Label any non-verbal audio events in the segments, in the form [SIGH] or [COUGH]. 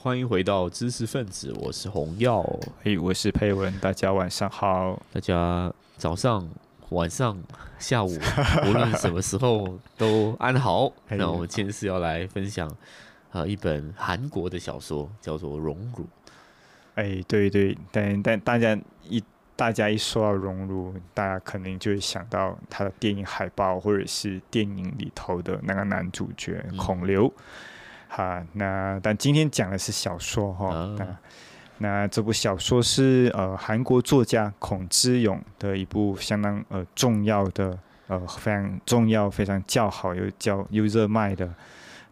欢迎回到知识分子，我是洪耀。嘿，我是佩文，大家晚上好。大家早上、晚上、下午，[LAUGHS] 无论什么时候都安好。那我们今天是要来分享啊一本韩国的小说，叫做《荣辱》。哎，对对，但但大家一大家一说到《荣辱》，大家肯定就会想到他的电影海报，或者是电影里头的那个男主角孔刘。哈，那但今天讲的是小说哈，那那这部小说是呃韩国作家孔之勇的一部相当呃重要的呃非常重要非常较好又较又热卖的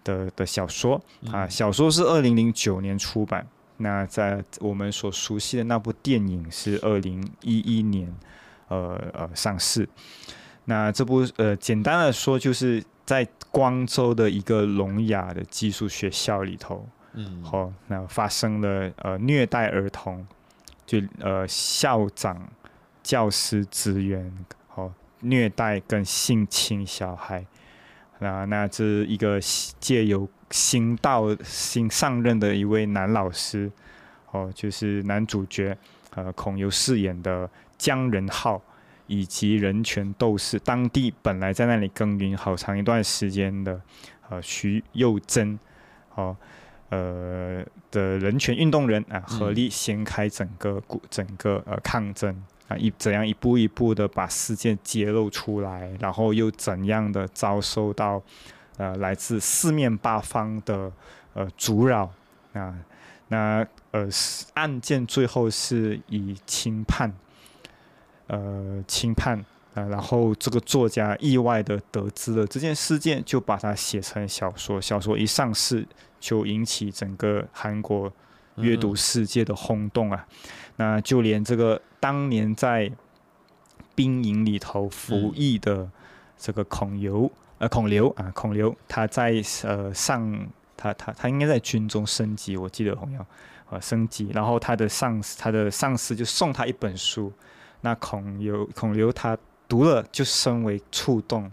的的小说。啊，小说是二零零九年出版，那在我们所熟悉的那部电影是二零一一年呃呃上市，那这部呃简单的说就是在。光州的一个聋哑的技术学校里头，嗯，好，那发生了呃虐待儿童，就呃校长、教师、职员，好虐待跟性侵小孩，那那这一个借由新到新上任的一位男老师，哦，就是男主角呃孔游饰演的姜仁浩。以及人权斗士，当地本来在那里耕耘好长一段时间的，呃，徐幼贞，哦，呃的人权运动人啊，合力掀开整个古整个呃抗争啊，一怎样一步一步的把事件揭露出来，然后又怎样的遭受到呃来自四面八方的呃阻扰啊，那呃案件最后是以轻判。呃，轻判啊，然后这个作家意外的得知了这件事件，就把它写成小说。小说一上市，就引起整个韩国阅读世界的轰动啊！那就连这个当年在兵营里头服役的这个孔刘，呃，孔刘啊，孔刘，他在呃上，他他他应该在军中升级，我记得朋友啊升级，然后他的上司，他的上司就送他一本书。那孔刘孔刘他读了就深为触动，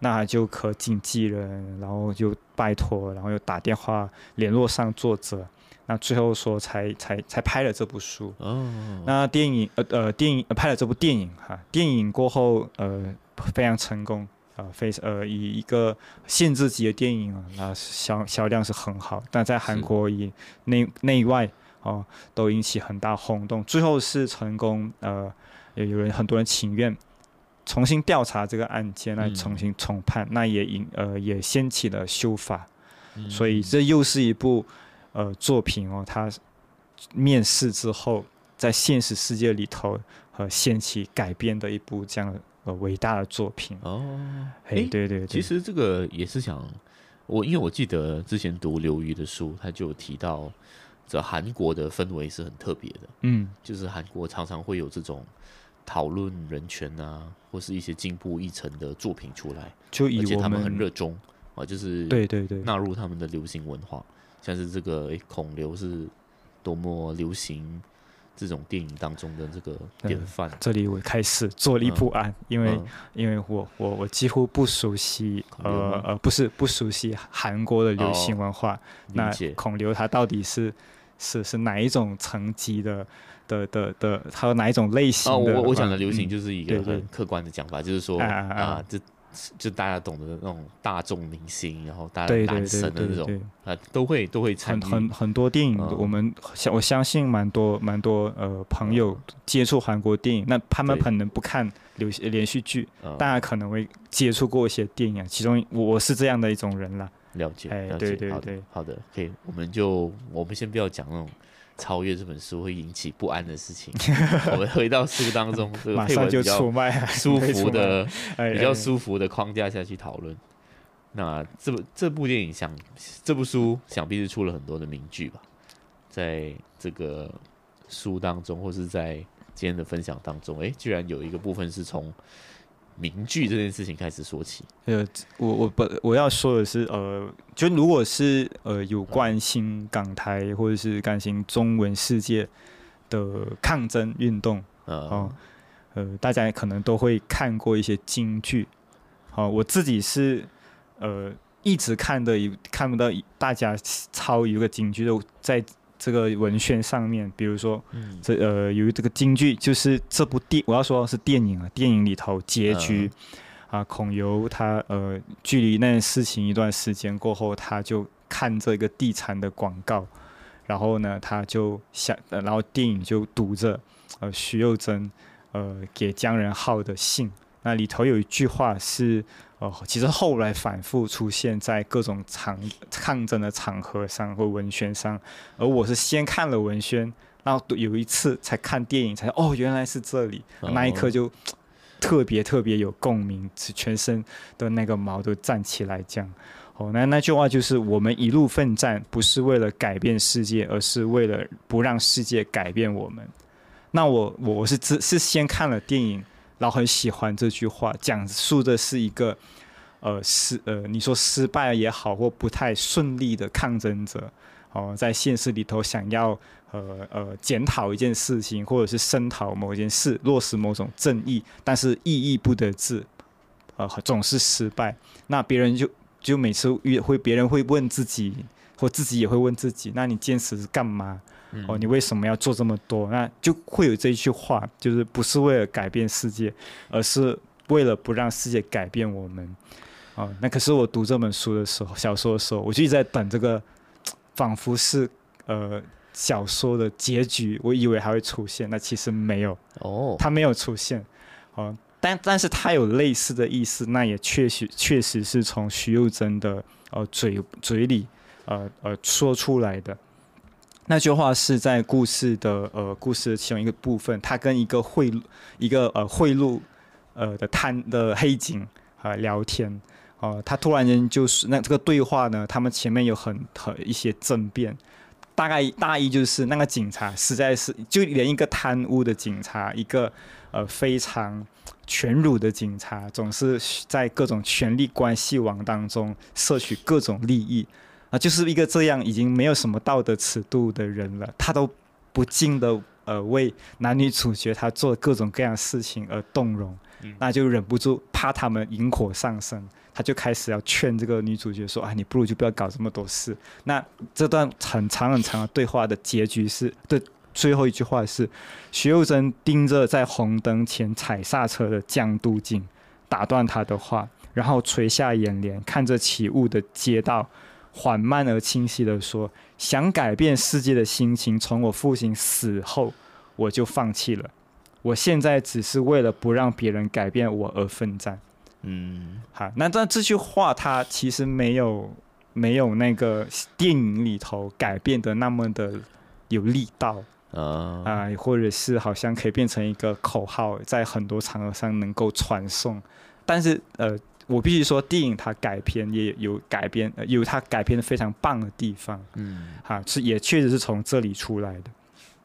那就可经纪人，然后就拜托，然后又打电话联络上作者，那最后说才才才拍了这部书。哦。那电影呃呃电影拍了这部电影哈，电影过后呃非常成功啊，非呃以一个限制级的电影啊，那销销量是很好，但在韩国以内内外哦都引起很大轰动，最后是成功呃。有有人很多人情愿重新调查这个案件，来重新重判，那也引呃也掀起了修法，所以这又是一部呃作品哦，它面世之后在现实世界里头和掀起改编的一部这样的呃伟大的作品哦。哎，对对，其实这个也是想我，因为我记得之前读刘瑜的书，他就提到这韩国的氛围是很特别的，嗯，就是韩国常常会有这种。讨论人权啊，或是一些进步议程的作品出来，就而且他们很热衷啊，就是对对对，纳入他们的流行文化，像是这个孔刘是多么流行这种电影当中的这个典范。这里我开始坐立不安，因为因为我我我几乎不熟悉呃呃不是不熟悉韩国的流行文化，那孔刘他到底是是是哪一种层级的？的的的，还有哪一种类型的？我我讲的流行就是一个很客观的讲法，就是说啊，就就大家懂得那种大众明星，然后大家男神的那种啊，都会都会参与。很很很多电影，我们相我相信蛮多蛮多呃朋友接触韩国电影，那他们可能不看流连续剧，大家可能会接触过一些电影，其中我是这样的一种人啦。了解，了解，好的，好的，可以，我们就我们先不要讲那种。超越这本书会引起不安的事情，[LAUGHS] 我们回到书当中，[LAUGHS] 这个配文比较舒服的、比较舒服的框架下去讨论。那这部这部电影想，这部书想必是出了很多的名句吧，在这个书当中，或是在今天的分享当中，哎，居然有一个部分是从。名句这件事情开始说起。呃，我我不我要说的是，呃，就如果是呃有关心港台或者是关心中文世界的抗争运动，呃，呃，大家可能都会看过一些京剧。好，我自己是呃一直看的看不到大家抄一个京剧的在这个文宣上面，比如说这呃有这个京剧，就是这部电我要说是电影啊，电影里头结局啊，孔游他呃距离那件事情一段时间过后，他就看这个地产的广告，然后呢他就想，然后电影就读着呃徐幼贞呃给姜仁浩的信，那里头有一句话是。哦，其实后来反复出现在各种场抗争的场合上或文宣上，而我是先看了文宣，然后有一次才看电影，才哦原来是这里，那一刻就特别特别有共鸣，全身的那个毛都站起来。这样，哦，那那句话就是我们一路奋战，不是为了改变世界，而是为了不让世界改变我们。那我我是只是先看了电影。然后很喜欢这句话，讲述的是一个，呃，失呃，你说失败也好，或不太顺利的抗争者，哦，在现实里头想要呃呃检讨一件事情，或者是声讨某件事，落实某种正义，但是意义不得志，呃，总是失败。那别人就就每次遇会，别人会问自己，或自己也会问自己，那你坚持干嘛？哦，你为什么要做这么多？那就会有这一句话，就是不是为了改变世界，而是为了不让世界改变我们。哦，那可是我读这本书的时候，小说的时候，我就一直在等这个，仿佛是呃小说的结局，我以为还会出现，那其实没有。哦，它没有出现。哦，但但是它有类似的意思，那也确实确实是从徐幼贞的呃嘴嘴里呃呃说出来的。那句话是在故事的呃故事的其中一个部分，他跟一个贿一个呃贿赂呃的贪的黑警啊聊天哦，他突然间就是那这个对话呢，他们前面有很很一些争辩，大概大意就是那个警察实在是就连一个贪污的警察，一个呃非常权辱的警察，总是在各种权力关系网当中摄取各种利益。啊，就是一个这样已经没有什么道德尺度的人了，他都不禁的呃为男女主角他做各种各样事情而动容，那就忍不住怕他们引火上身，他就开始要劝这个女主角说：“啊，你不如就不要搞这么多事。”那这段很长很长的对话的结局是的最后一句话是：徐幼贞盯着在红灯前踩刹车的江都景，打断他的话，然后垂下眼帘看着起雾的街道。缓慢而清晰地说：“想改变世界的心情，从我父亲死后我就放弃了。我现在只是为了不让别人改变我而奋战。”嗯，好，那但这句话它其实没有没有那个电影里头改变的那么的有力道啊啊，或者是好像可以变成一个口号，在很多场合上能够传送，但是呃。我必须说，电影它改编也有改编，有它改编的非常棒的地方。嗯，哈，是也确实是从这里出来的。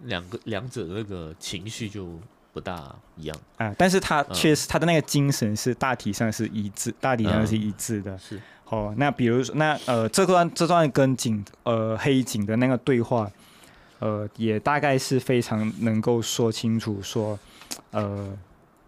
两个两者那个情绪就不大一样啊，但是它确实它的那个精神是大体上是一致，大体上是一致的。是哦，那比如说那呃这段这段跟警呃黑警的那个对话，呃也大概是非常能够说清楚说，呃。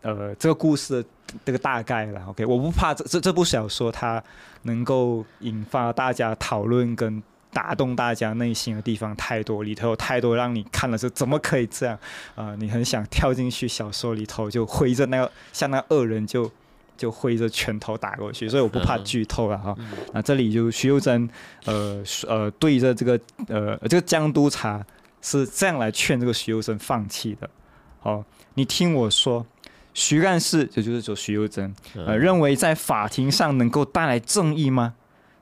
呃，这个故事的这个大概了，OK，我不怕这这这部小说它能够引发大家讨论跟打动大家内心的地方太多，里头有太多让你看了是怎么可以这样啊？你很想跳进去小说里头就挥着那个像那恶人就就挥着拳头打过去，所以我不怕剧透了哈。那这里就徐幼贞呃呃对着这个呃这个江督察是这样来劝这个徐幼贞放弃的，好，你听我说。徐干事，也就是说徐有贞，呃，认为在法庭上能够带来正义吗？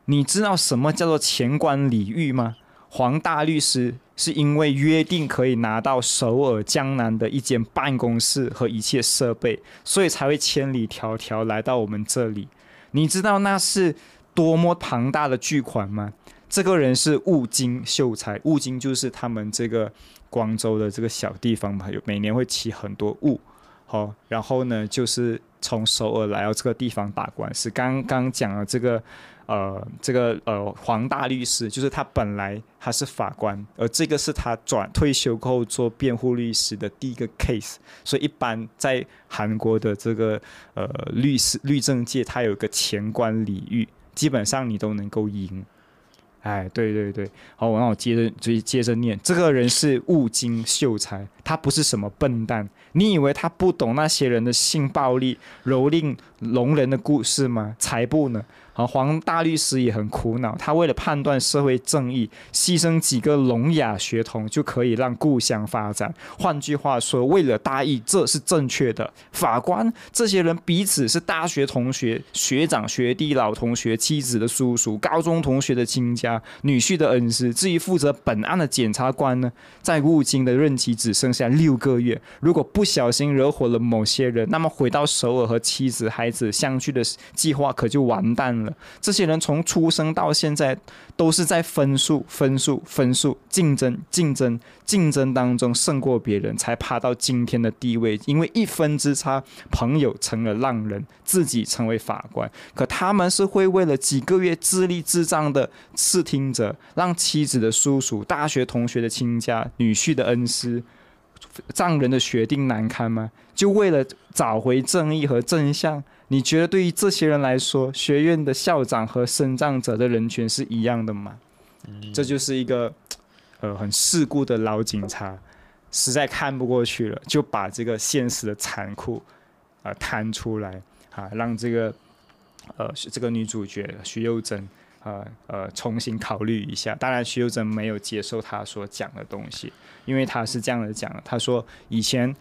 你知道什么叫做钱官礼遇吗？黄大律师是因为约定可以拿到首尔江南的一间办公室和一切设备，所以才会千里迢迢来到我们这里。你知道那是多么庞大的巨款吗？这个人是雾金秀才，雾金就是他们这个光州的这个小地方嘛，有每年会起很多雾。好，然后呢，就是从首尔来到这个地方打官司。刚刚讲了这个，呃，这个呃，黄大律师，就是他本来他是法官，而这个是他转退休后做辩护律师的第一个 case。所以一般在韩国的这个呃律师律政界，他有个前官礼遇。基本上你都能够赢。哎，对对对，好，我让我接着接接着念。这个人是物精秀才，他不是什么笨蛋。你以为他不懂那些人的性暴力、蹂躏聋人的故事吗？才不呢。而黄大律师也很苦恼，他为了判断社会正义，牺牲几个聋哑学童就可以让故乡发展。换句话说，为了大义，这是正确的。法官，这些人彼此是大学同学、学长、学弟、老同学、妻子的叔叔、高中同学的亲家、女婿的恩师。至于负责本案的检察官呢，在悟京的任期只剩下六个月，如果不小心惹火了某些人，那么回到首尔和妻子、孩子相聚的计划可就完蛋了。这些人从出生到现在，都是在分数、分数、分数竞争、竞争、竞争当中胜过别人，才爬到今天的地位。因为一分之差，朋友成了浪人，自己成为法官。可他们是会为了几个月智力智障的视听者，让妻子的叔叔、大学同学的亲家、女婿的恩师、丈人的学弟难堪吗？就为了找回正义和真相？你觉得对于这些人来说，学院的校长和生长者的人权是一样的吗？这就是一个呃很世故的老警察，实在看不过去了，就把这个现实的残酷啊摊出来啊，让这个呃这个女主角徐幼珍啊呃重新考虑一下。当然，徐幼珍没有接受他所讲的东西，因为他是这样的讲的，他说以前。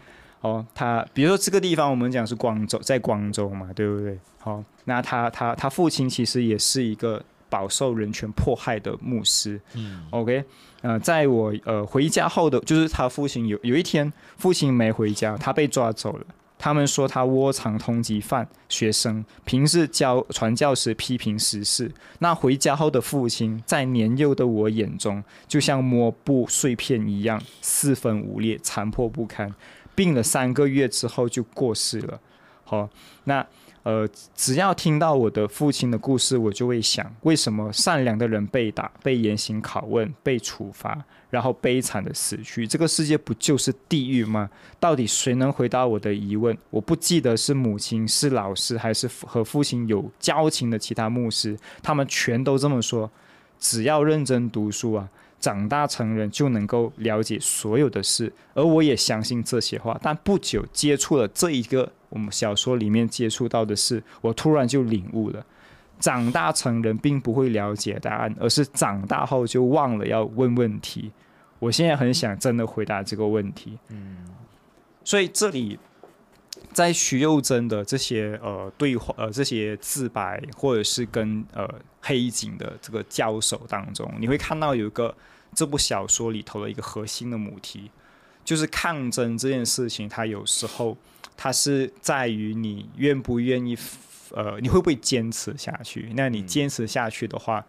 哦，他比如说这个地方，我们讲是广州，在广州嘛，对不对？好，那他他他父亲其实也是一个饱受人权迫害的牧师。嗯，OK，呃，在我呃回家后的，就是他父亲有有一天父亲没回家，他被抓走了。他们说他窝藏通缉犯学生，平时教传教时批评时事。那回家后的父亲，在年幼的我眼中，就像抹布碎片一样，四分五裂，残破不堪。病了三个月之后就过世了。好，那呃，只要听到我的父亲的故事，我就会想，为什么善良的人被打、被严刑拷问、被处罚，然后悲惨的死去？这个世界不就是地狱吗？到底谁能回答我的疑问？我不记得是母亲、是老师，还是和父亲有交情的其他牧师，他们全都这么说。只要认真读书啊。长大成人就能够了解所有的事，而我也相信这些话。但不久接触了这一个我们小说里面接触到的事，我突然就领悟了：长大成人并不会了解答案，而是长大后就忘了要问问题。我现在很想真的回答这个问题。嗯，所以这里在徐幼珍的这些呃对话、呃这些自白，或者是跟呃黑警的这个交手当中，你会看到有一个。这部小说里头的一个核心的母题，就是抗争这件事情。它有时候，它是在于你愿不愿意，呃，你会不会坚持下去？那你坚持下去的话，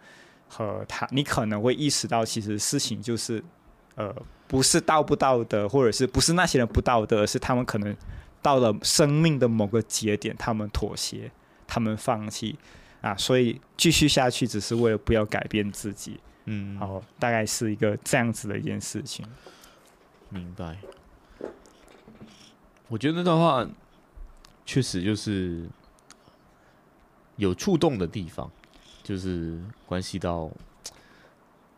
和他，你可能会意识到，其实事情就是，呃，不是道不道德，或者是不是那些人不道德，是他们可能到了生命的某个节点，他们妥协，他们放弃啊，所以继续下去只是为了不要改变自己。嗯，好，大概是一个这样子的一件事情。明白。我觉得那段话确实就是有触动的地方，就是关系到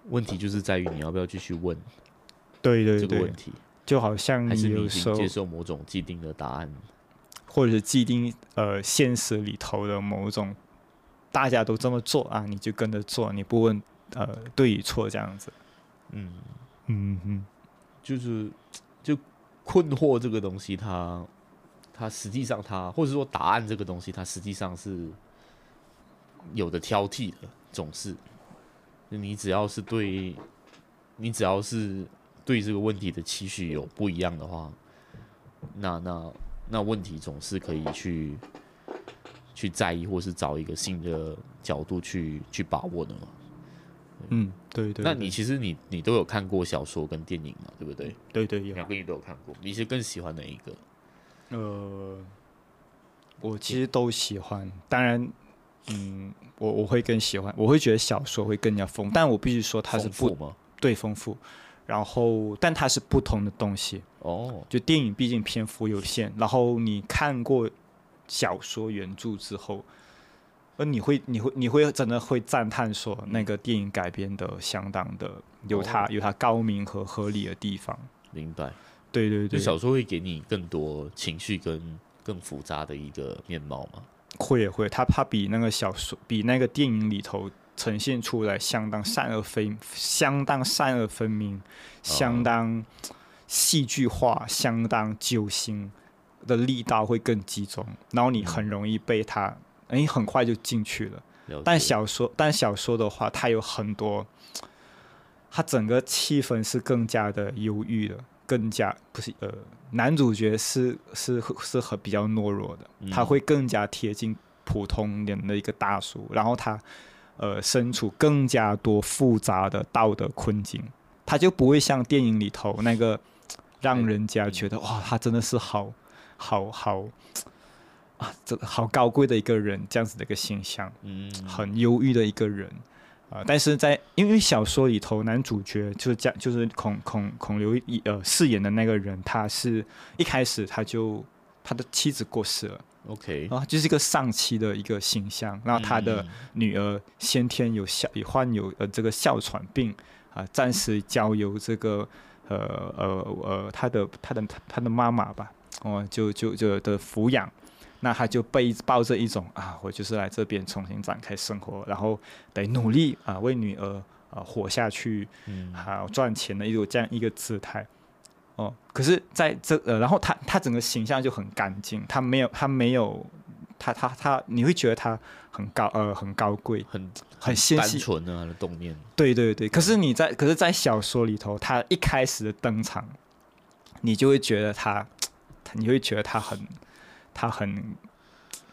问题，就是在于你要不要继续问。对对对，这个问题就好像还是你已经接受某种既定的答案，或者是既定呃现实里头的某种大家都这么做啊，你就跟着做，你不问。呃，对与错这样子，嗯。嗯嗯，就是就困惑这个东西，它它实际上它或者说答案这个东西，它实际上是有的挑剔的，总是。你只要是对，你只要是对这个问题的期许有不一样的话，那那那问题总是可以去去在意，或是找一个新的角度去去把握的嘛。嗯，对对。那你其实你你都有看过小说跟电影嘛，对不对？对对，两个你都有看过。你是更喜欢哪一个？呃，我其实都喜欢。当然，嗯，我我会更喜欢，我会觉得小说会更加丰，但我必须说它是不吗？对，丰富。然后，但它是不同的东西。哦。就电影毕竟篇幅有限，然后你看过小说原著之后。而你会你会你会真的会赞叹说那个电影改编的相当的有它有它高明和合理的地方。明白。对对对，小说会给你更多情绪跟更复杂的一个面貌吗？会会，它它比那个小说比那个电影里头呈现出来相当善恶分相当善恶分明，相当戏剧化，相当揪心的力道会更集中，然后你很容易被他。哎，很快就进去了。但小说，但小说的话，它有很多，它整个气氛是更加的忧郁的，更加不是呃，男主角是是是很比较懦弱的，他会更加贴近普通人的一个大叔，然后他呃身处更加多复杂的道德困境，他就不会像电影里头那个让人家觉得哇，他真的是好好好。啊，这好高贵的一个人，这样子的一个形象，嗯，很忧郁的一个人，啊，但是在因为小说里头男主角就是讲就是孔孔孔刘一呃饰演的那个人，他是一开始他就他的妻子过世了，OK，啊，就是一个丧妻的一个形象，然后他的女儿先天有哮也患有呃这个哮喘病啊，暂时交由这个呃呃呃他的他的他的妈妈吧，哦，就就就的抚养。那他就被抱着一种啊，我就是来这边重新展开生活，然后得努力啊，为女儿啊活下去，嗯，好赚钱的一种这样一个姿态，哦，可是在这呃，然后他他整个形象就很干净，他没有他没有他他他，你会觉得他很高呃很高贵，很很纤细纯啊的动念，对对对，可是你在可是在小说里头，他一开始的登场，你就会觉得他，你会觉得他很。他很，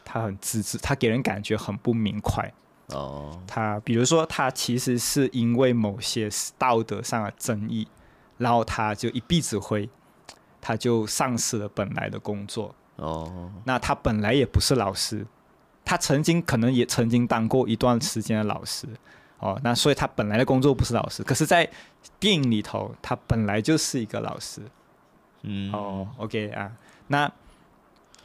他很自知，他给人感觉很不明快。哦，他比如说，他其实是因为某些道德上的争议，然后他就一闭子灰，他就丧失了本来的工作。哦，那他本来也不是老师，他曾经可能也曾经当过一段时间的老师。哦，那所以他本来的工作不是老师，可是，在电影里头，他本来就是一个老师。嗯，哦，OK 啊，那。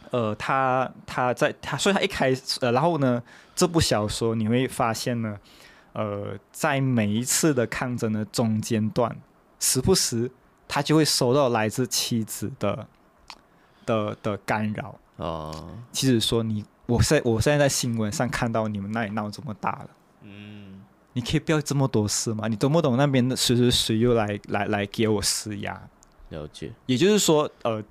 呃，他他在他，所以他一开始，呃，然后呢，这部小说你会发现呢，呃，在每一次的抗争的中间段，时不时他就会收到来自妻子的的的干扰。哦，妻子说你，我现我现在在新闻上看到你们那里闹这么大了，嗯，你可以不要这么多事吗？你懂不懂那边的谁谁谁又来来来给我施压？了解，也就是说，呃，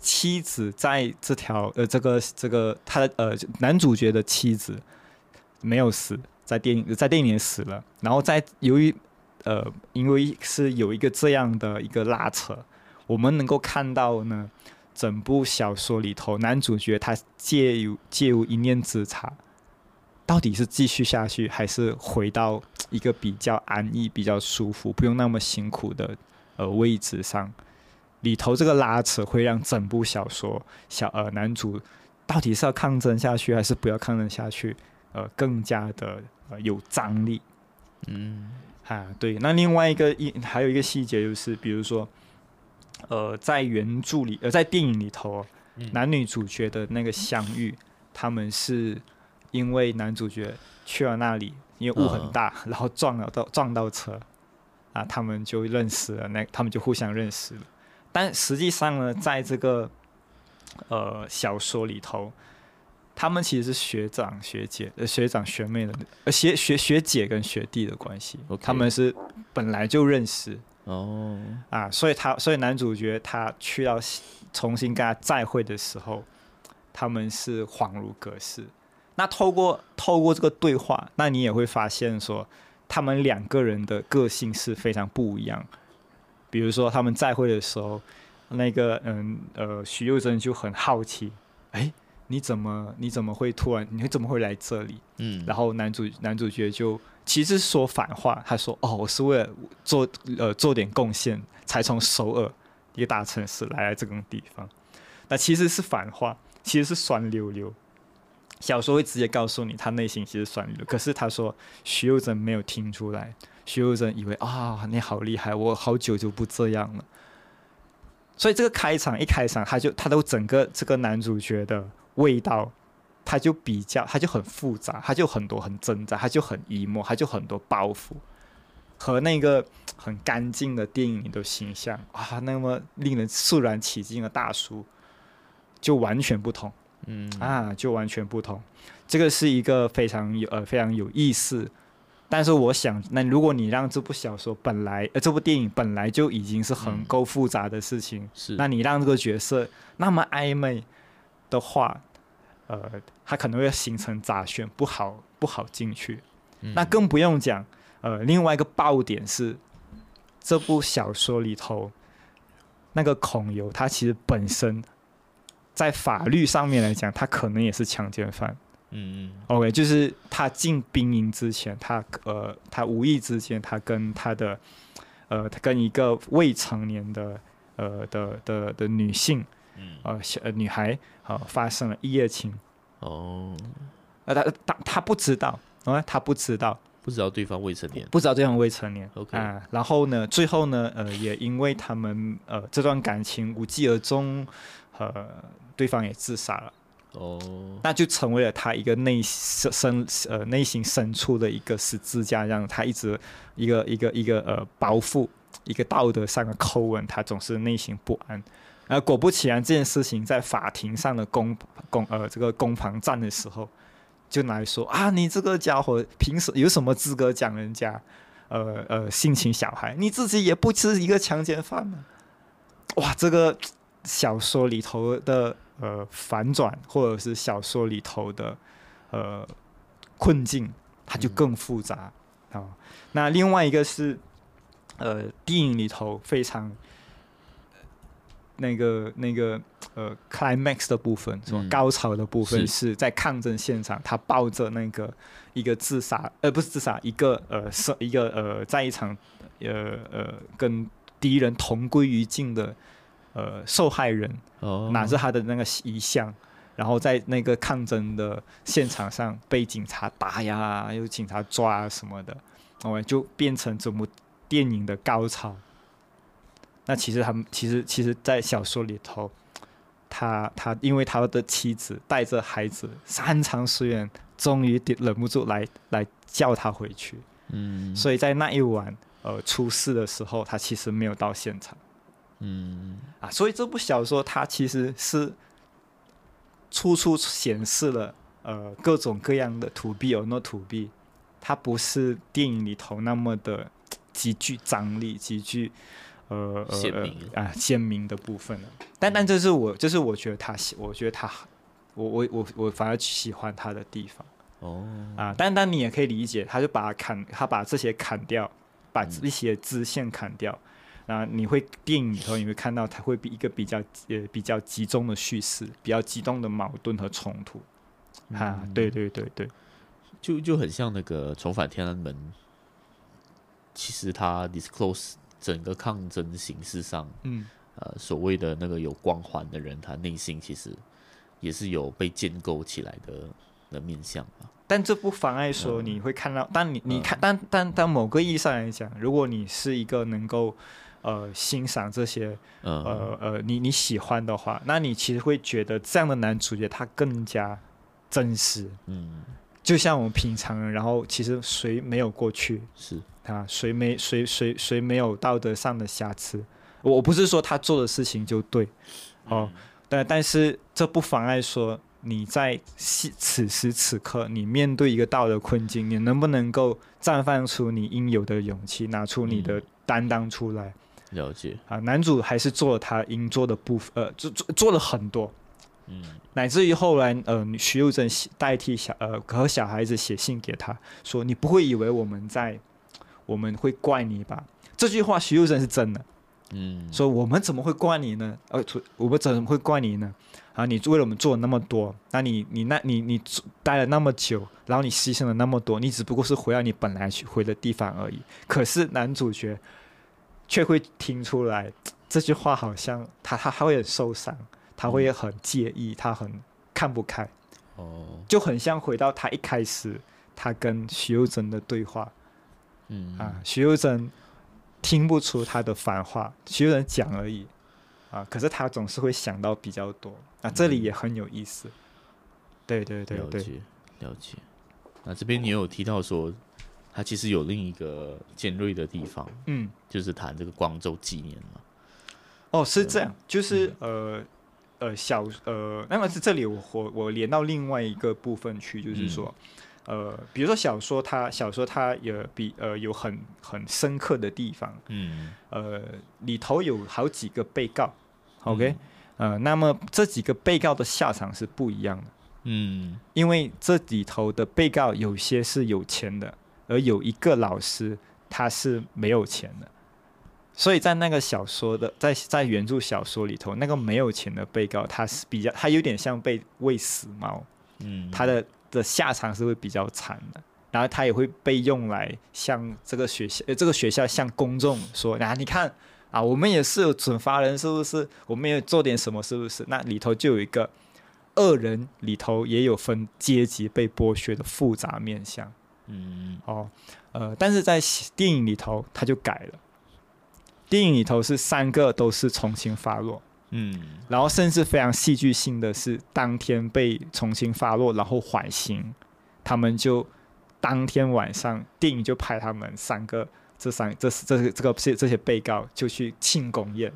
妻子在这条呃这个这个他的呃男主角的妻子没有死在电影在电影里死了，然后在由于呃因为是有一个这样的一个拉扯，我们能够看到呢，整部小说里头男主角他借由借由一念之差，到底是继续下去，还是回到一个比较安逸、比较舒服、不用那么辛苦的呃位置上？里头这个拉扯会让整部小说小呃男主到底是要抗争下去还是不要抗争下去呃更加的呃有张力嗯啊对那另外一个一还有一个细节就是比如说呃在原著里呃在电影里头男女主角的那个相遇他们是因为男主角去了那里因为雾很大然后撞了到撞到车啊他们就认识了那他们就互相认识了。但实际上呢，在这个呃小说里头，他们其实是学长学姐、呃学长学妹的，呃学学学姐跟学弟的关系。他们是本来就认识哦啊，所以他所以男主角他去到重新跟他再会的时候，他们是恍如隔世。那透过透过这个对话，那你也会发现说，他们两个人的个性是非常不一样。比如说他们再会的时候，那个嗯呃徐幼珍就很好奇，哎，你怎么你怎么会突然你怎么会来这里？嗯，然后男主男主角就其实说反话，他说哦我是为了做呃做点贡献才从首尔一个大城市来这种地方，那其实是反话，其实是酸溜溜。小说会直接告诉你他内心其实酸溜溜，可是他说徐幼珍没有听出来。徐佑真以为啊，你好厉害，我好久就不这样了。所以这个开场一开场，他就他都整个这个男主角的味道它就比较，它就很复杂，它就很多很挣扎，它就很 emo，他就很多包袱，和那个很干净的电影里的形象啊，那么令人肃然起敬的大叔，就完全不同。嗯啊，就完全不同。这个是一个非常有呃非常有意思。但是我想，那如果你让这部小说本来呃这部电影本来就已经是很够复杂的事情，是那你让这个角色那么暧昧的话，呃，他可能会形成杂讯，不好不好进去。那更不用讲，呃，另外一个爆点是这部小说里头那个孔游，他其实本身在法律上面来讲，他可能也是强奸犯。嗯嗯，OK，就是他进兵营之前，他呃，他无意之间，他跟他的呃，他跟一个未成年的呃的的的女性，嗯，呃小女孩啊发生了一夜情。哦，呃他他他不知道，啊他不知道，不知道对方未成年，不知道对方未成年。OK 啊，然后呢，最后呢，呃，也因为他们呃这段感情无疾而终，呃，对方也自杀了。哦，那就成为了他一个内深深呃内心深处的一个十字架，让他一直一个一个一个呃包袱，一个道德上的叩问，他总是内心不安。而果不其然，这件事情在法庭上的公公呃这个攻防战的时候，就拿来说啊，你这个家伙平时有什么资格讲人家呃呃性侵小孩？你自己也不是一个强奸犯吗？哇，这个小说里头的。呃，反转或者是小说里头的呃困境，它就更复杂啊。那另外一个是呃，电影里头非常那个那个呃 climax 的部分，什么？高潮的部分是在抗争现场，他抱着那个一个自杀，呃，不是自杀，一个呃，是一个呃，在一场呃呃跟敌人同归于尽的。呃，受害人拿着他的那个遗像，然后在那个抗争的现场上被警察打呀，有警察抓什么的，哦，就变成整部电影的高潮。那其实他们其实其实，在小说里头，他他因为他的妻子带着孩子山长水远，终于忍不住来来叫他回去。嗯，所以在那一晚呃出事的时候，他其实没有到现场。嗯啊，所以这部小说它其实是处处显示了呃各种各样的 to B or not to B，它不是电影里头那么的极具张力、极具呃鲜明啊鲜明的部分了。但但这是我，这是我觉得他喜，我觉得他我我我我反而喜欢他的地方哦啊。但但你也可以理解，他就把砍，他把这些砍掉，把一些支线砍掉。啊，你会电影里头你会看到，他会比一个比较呃比较集中的叙事，比较激动的矛盾和冲突，啊，对对对对，就就很像那个重返天安门，其实他 disclose 整个抗争形式上，嗯，呃，所谓的那个有光环的人，他内心其实也是有被建构起来的的面相嘛。但这不妨碍说你会看到，但你你看，但但但某个意义上来讲，如果你是一个能够。呃，欣赏这些，呃呃，你你喜欢的话，那你其实会觉得这样的男主角他更加真实，嗯，就像我们平常人，然后其实谁没有过去，是。啊，谁没谁谁谁没有道德上的瑕疵，我不是说他做的事情就对，哦，但但是这不妨碍说你在此时此刻，你面对一个道德困境，你能不能够绽放出你应有的勇气，拿出你的担当出来。了解。啊，男主还是做了他应做的部分，呃，做做做了很多，嗯，乃至于后来，呃，徐幼贞代替小呃和小孩子写信给他说：“你不会以为我们在，我们会怪你吧？”这句话徐幼贞是真的，嗯，说我们怎么会怪你呢？呃，我们怎么会怪你呢？啊，你为了我们做了那么多，那你你那你你待了那么久，然后你牺牲了那么多，你只不过是回到你本来去回的地方而已。可是男主角。却会听出来这句话，好像他他他会很受伤，他会很介意，他很看不开，哦，就很像回到他一开始他跟徐幼贞的对话，嗯。啊，徐幼贞听不出他的反话，徐幼贞讲而已，啊，可是他总是会想到比较多，啊，这里也很有意思，对对对对，了解了解。那这边你有提到说，他其实有另一个尖锐的地方，嗯，就是谈这个光州纪念嘛。哦，是这样，就是呃呃小呃，那么是这里我我我连到另外一个部分去，就是说。呃，比如说小说，它小说它也比呃有很很深刻的地方，嗯，呃里头有好几个被告，OK，呃，那么这几个被告的下场是不一样的，嗯，因为这里头的被告有些是有钱的，而有一个老师他是没有钱的，所以在那个小说的在在原著小说里头，那个没有钱的被告他是比较他有点像被喂死猫，嗯，他的。的下场是会比较惨的，然后他也会被用来向这个学校，呃，这个学校向公众说，啊，你看啊，我们也是有准发人，是不是？我们也做点什么，是不是？那里头就有一个恶人，里头也有分阶级被剥削的复杂面相。嗯，哦，呃，但是在电影里头他就改了，电影里头是三个都是重新发落。嗯，然后甚至非常戏剧性的是，当天被重新发落，然后缓刑，他们就当天晚上电影就拍他们三个，这三这这这个这这些被告就去庆功宴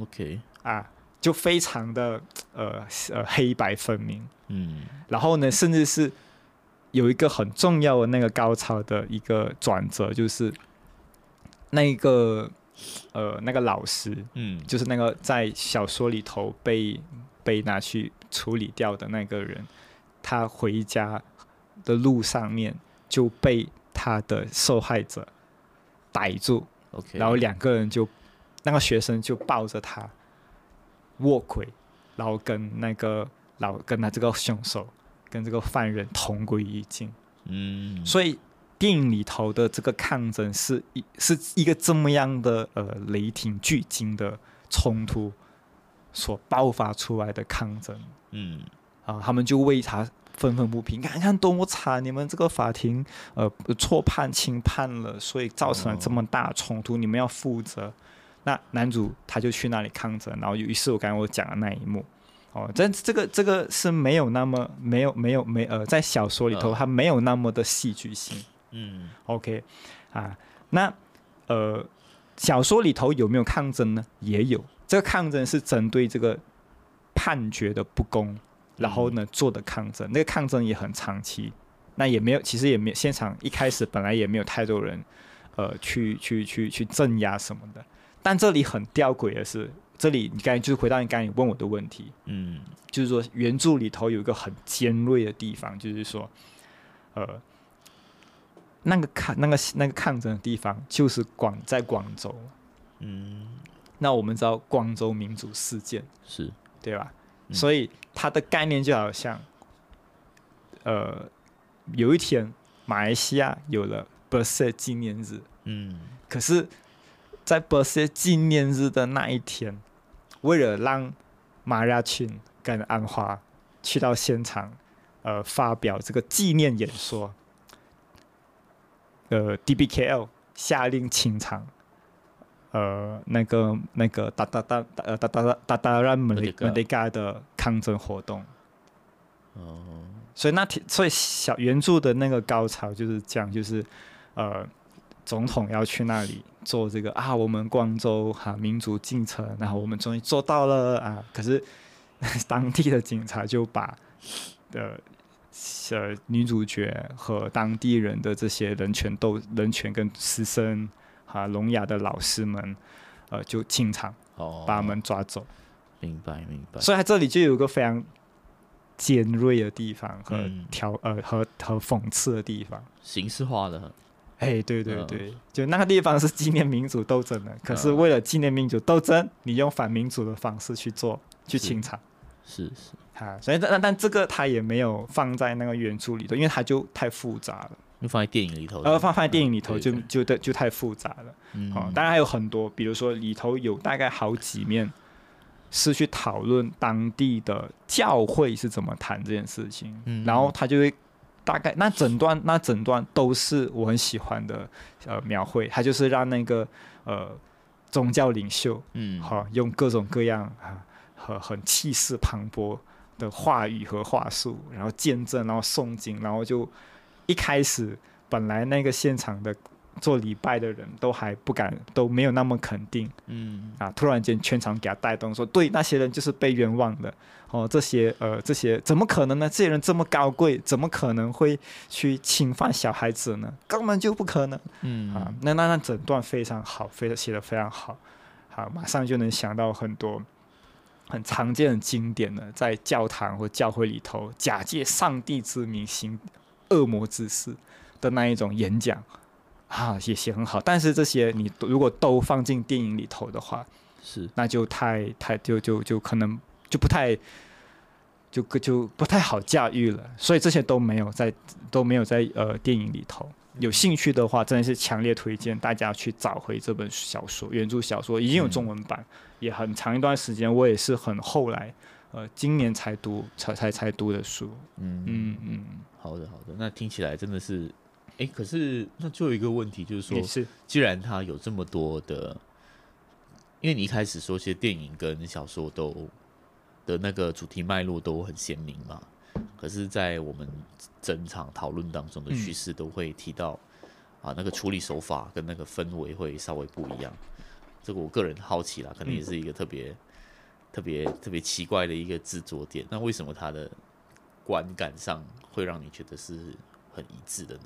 ，OK。啊，就非常的呃呃黑白分明，嗯，然后呢，甚至是有一个很重要的那个高潮的一个转折，就是那个。呃，那个老师，嗯，就是那个在小说里头被被拿去处理掉的那个人，他回家的路上面就被他的受害者逮住，OK，然后两个人就那个学生就抱着他卧轨，然后跟那个老跟他这个凶手跟这个犯人同归于尽，嗯，所以。电影里头的这个抗争是一是一个这么样的呃雷霆巨鲸的冲突所爆发出来的抗争，嗯，啊，他们就为他愤愤不平，看看多么惨，你们这个法庭呃错判轻判了，所以造成了这么大冲突，你们要负责。那男主他就去那里抗争，然后于是我刚才我讲的那一幕，哦，这这个这个是没有那么没有没有没呃在小说里头它没有那么的戏剧性。嗯，OK，啊，那呃，小说里头有没有抗争呢？也有，这个抗争是针对这个判决的不公，然后呢做的抗争。那个抗争也很长期，那也没有，其实也没有现场一开始本来也没有太多人，呃，去去去去镇压什么的。但这里很吊诡的是，这里你刚才就是回到你刚才问我的问题，嗯，就是说原著里头有一个很尖锐的地方，就是说，呃。那个抗那个那个抗争的地方就是广在广州，嗯，那我们知道广州民主事件。是。对吧？所以它的概念就好像，呃，有一天马来西亚有了 birthday 纪念日，嗯，可是，在 birthday 纪念日的那一天，为了让马亚群跟安华去到现场，呃，发表这个纪念演说。呃，DBKL 下令清场，呃，那个那个达达达呃达达达达达拉门雷门雷嘎的抗争活动。哦，所以那天，所以小原著的那个高潮就是讲，就是呃，总统要去那里做这个啊，我们光州哈民族进程，然后我们终于做到了啊，可是 [LAUGHS] 当地的警察就把呃。呃，女主角和当地人的这些人权斗人权跟师生哈聋哑的老师们，呃，就进场哦，把他们抓走。明白，明白。所以在这里就有一个非常尖锐的地方和挑呃和和讽刺的地方，形式化的。哎，对对对，就那个地方是纪念民主斗争的，可是为了纪念民主斗争，你用反民主的方式去做去清场。是是。啊，所以但但这个他也没有放在那个原著里头，因为他就太复杂了。就放在电影里头，呃，放放在电影里头就就就就太复杂了。嗯，当然还有很多，比如说里头有大概好几面是去讨论当地的教会是怎么谈这件事情。嗯，然后他就会大概那整段那整段都是我很喜欢的呃描绘，他就是让那个呃宗教领袖嗯好用各种各样啊和很气势磅礴。的话语和话术，然后见证，然后诵经，然后就一开始本来那个现场的做礼拜的人都还不敢，都没有那么肯定，嗯啊，突然间全场给他带动，说对，那些人就是被冤枉的，哦，这些呃这些怎么可能呢？这些人这么高贵，怎么可能会去侵犯小孩子呢？根本就不可能，嗯啊，那那那整段非常好，非常写的非常好，好，马上就能想到很多。很常见的经典的，在教堂或教会里头，假借上帝之名行恶魔之事的那一种演讲，啊，也写很好。但是这些你如果都放进电影里头的话，是那就太太就就就可能就不太就就不太好驾驭了。所以这些都没有在都没有在呃电影里头。有兴趣的话，真的是强烈推荐大家去找回这本小说，原著小说已经有中文版，也很长一段时间，我也是很后来，呃，今年才读才才才读的书。嗯嗯嗯，好的好的，那听起来真的是，哎，可是那就有一个问题，就是说，是既然它有这么多的，因为你一开始说，其实电影跟小说都的那个主题脉络都很鲜明嘛。可是，在我们整场讨论当中的叙事都会提到，啊，那个处理手法跟那个氛围会稍微不一样。这个我个人好奇啦，可能也是一个特别、特别、特别奇怪的一个制作点。那为什么它的观感上会让你觉得是很一致的呢？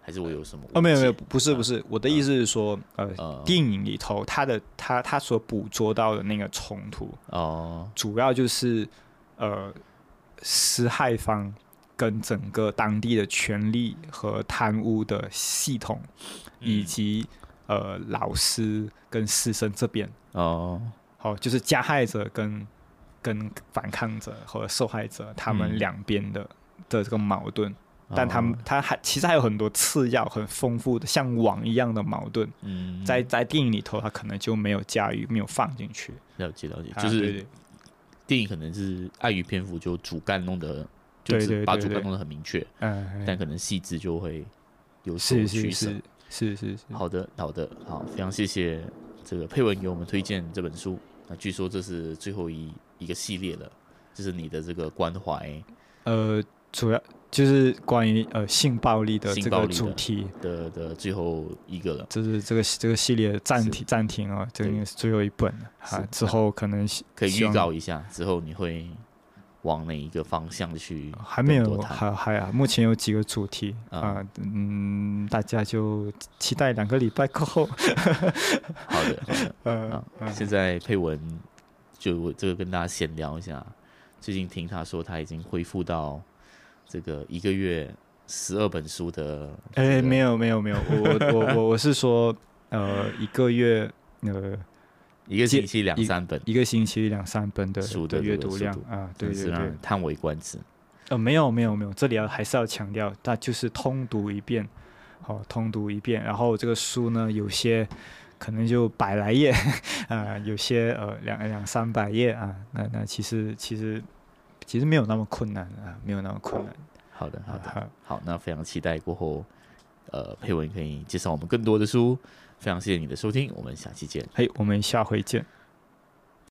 还是我有什么？哦，没有没有，不是不是，我的意思是说，呃，电影里头它的它它所捕捉到的那个冲突哦，主要就是呃。施害方跟整个当地的权力和贪污的系统，以及呃老师跟师生这边哦，好，就是加害者跟跟反抗者和受害者他们两边的的这个矛盾，但他们他还其实还有很多次要很丰富的像网一样的矛盾，嗯。在在电影里头他可能就没有驾驭，没有放进去。了解了解，就是。电影可能是碍于篇幅，就主干弄得就是把主干弄得很明确，嗯，但可能细致就会有所取舍。是是是，好的好的好，非常谢谢这个佩文给我们推荐这本书。那据说这是最后一一个系列了，这是你的这个关怀，呃，主要。就是关于呃性暴力的这个主题的的最后一个了，就是这个这个系列暂停暂停啊，这应该是最后一本了啊。之后可能可以预告一下，之后你会往哪一个方向去？还没有，还还啊，目前有几个主题啊，嗯，大家就期待两个礼拜过后。[LAUGHS] 好的，[LAUGHS] 呃，现在配文就这个跟大家闲聊一下，最近听他说他已经恢复到。这个一个月十二本书的，哎，没有没有没有，我我我我是说，呃，一个月呃，一个星期两三本，一个星期两三本的书的阅读量啊，对对对，叹为观止。呃，没有没有没有，这里要还是要强调，那就是通读一遍，好，通读一遍，然后这个书呢，有些可能就百来页 [LAUGHS] 啊，有些呃两两三百页啊，那那其实其实。其实没有那么困难啊，没有那么困难。好的，好的，好，那非常期待过后，呃，佩文可以介绍我们更多的书。非常谢谢你的收听，我们下期见。嘿，我们下回见。